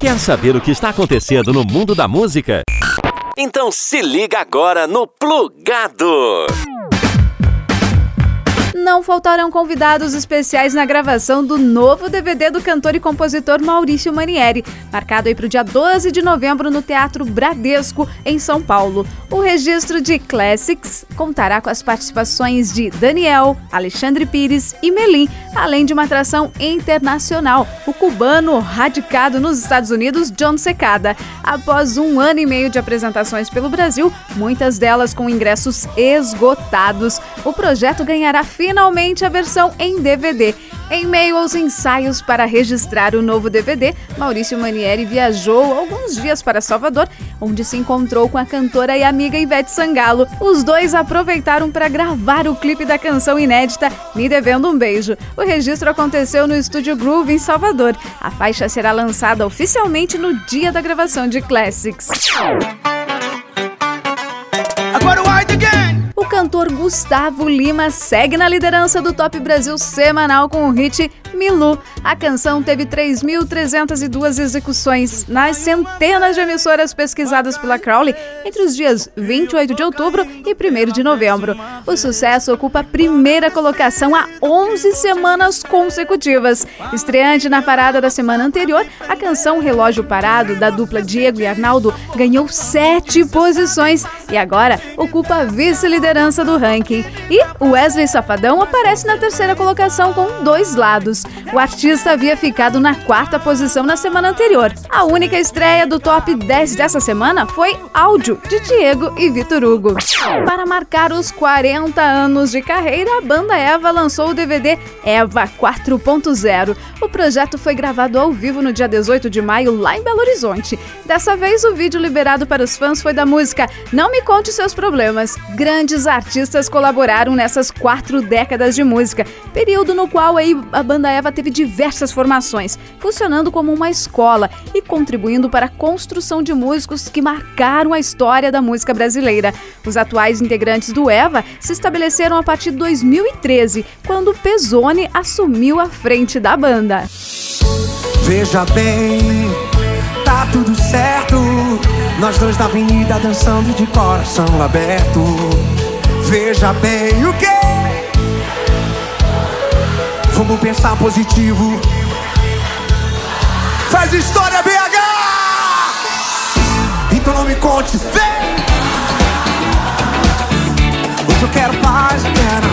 Quer saber o que está acontecendo no mundo da música? Então se liga agora no Plugado! Não faltarão convidados especiais na gravação do novo DVD do cantor e compositor Maurício Manieri, marcado aí para o dia 12 de novembro no Teatro Bradesco, em São Paulo. O registro de Classics contará com as participações de Daniel, Alexandre Pires e Melim, além de uma atração internacional, o cubano radicado nos Estados Unidos, John Secada. Após um ano e meio de apresentações pelo Brasil, muitas delas com ingressos esgotados, o projeto ganhará finalmente a versão em DVD. Em meio aos ensaios para registrar o novo DVD, Maurício Manieri viajou alguns dias para Salvador, onde se encontrou com a cantora e amiga Ivete Sangalo. Os dois aproveitaram para gravar o clipe da canção inédita Me Devendo um Beijo. O registro aconteceu no estúdio Groove em Salvador. A faixa será lançada oficialmente no dia da gravação de Classics. Agora o cantor Gustavo Lima segue na liderança do Top Brasil semanal com o hit Milu. A canção teve 3.302 execuções nas centenas de emissoras pesquisadas pela Crowley entre os dias 28 de outubro e 1 de novembro. O sucesso ocupa a primeira colocação há 11 semanas consecutivas. Estreante na parada da semana anterior, a canção Relógio Parado, da dupla Diego e Arnaldo, ganhou sete posições e agora ocupa a vice-liderança do ranking. E Wesley Safadão aparece na terceira colocação com dois lados. O artista havia ficado na quarta posição na semana anterior. A única estreia do top 10 dessa semana foi Áudio, de Diego e Vitor Hugo. Para marcar os 40 anos de carreira, a banda Eva lançou o DVD Eva 4.0. O projeto foi gravado ao vivo no dia 18 de maio, lá em Belo Horizonte. Dessa vez, o vídeo liberado para os fãs foi da música Não Me Conte Seus Problemas. Grandes artistas colaboraram nessas quatro décadas de música, período no qual aí a banda Eva teve diversas formações, funcionando como uma escola e contribuindo para a construção de músicos que marcaram a história da música brasileira. Os atuais integrantes do Eva se estabeleceram a partir de 2013, quando Pezzoni assumiu a frente da banda. Veja bem, tá tudo certo. Nós dois na avenida dançando de coração aberto. Veja bem o que Vamos pensar positivo. Faz história, BH! Então não me conte, vem! Hoje eu quero paz, quero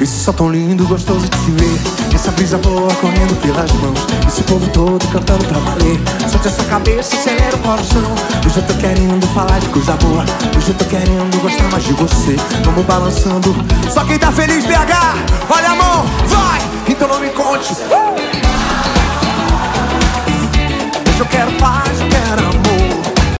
Esse sol tão lindo, gostoso de se ver. Essa brisa boa correndo pelas mãos. Esse povo todo cantando pra valer. Solte essa cabeça, acelera o coração. Hoje eu tô querendo falar de coisa boa. Hoje eu tô querendo gostar mais de você. Vamos balançando. Só quem tá feliz, BH Olha a mão, vai! Então não me conte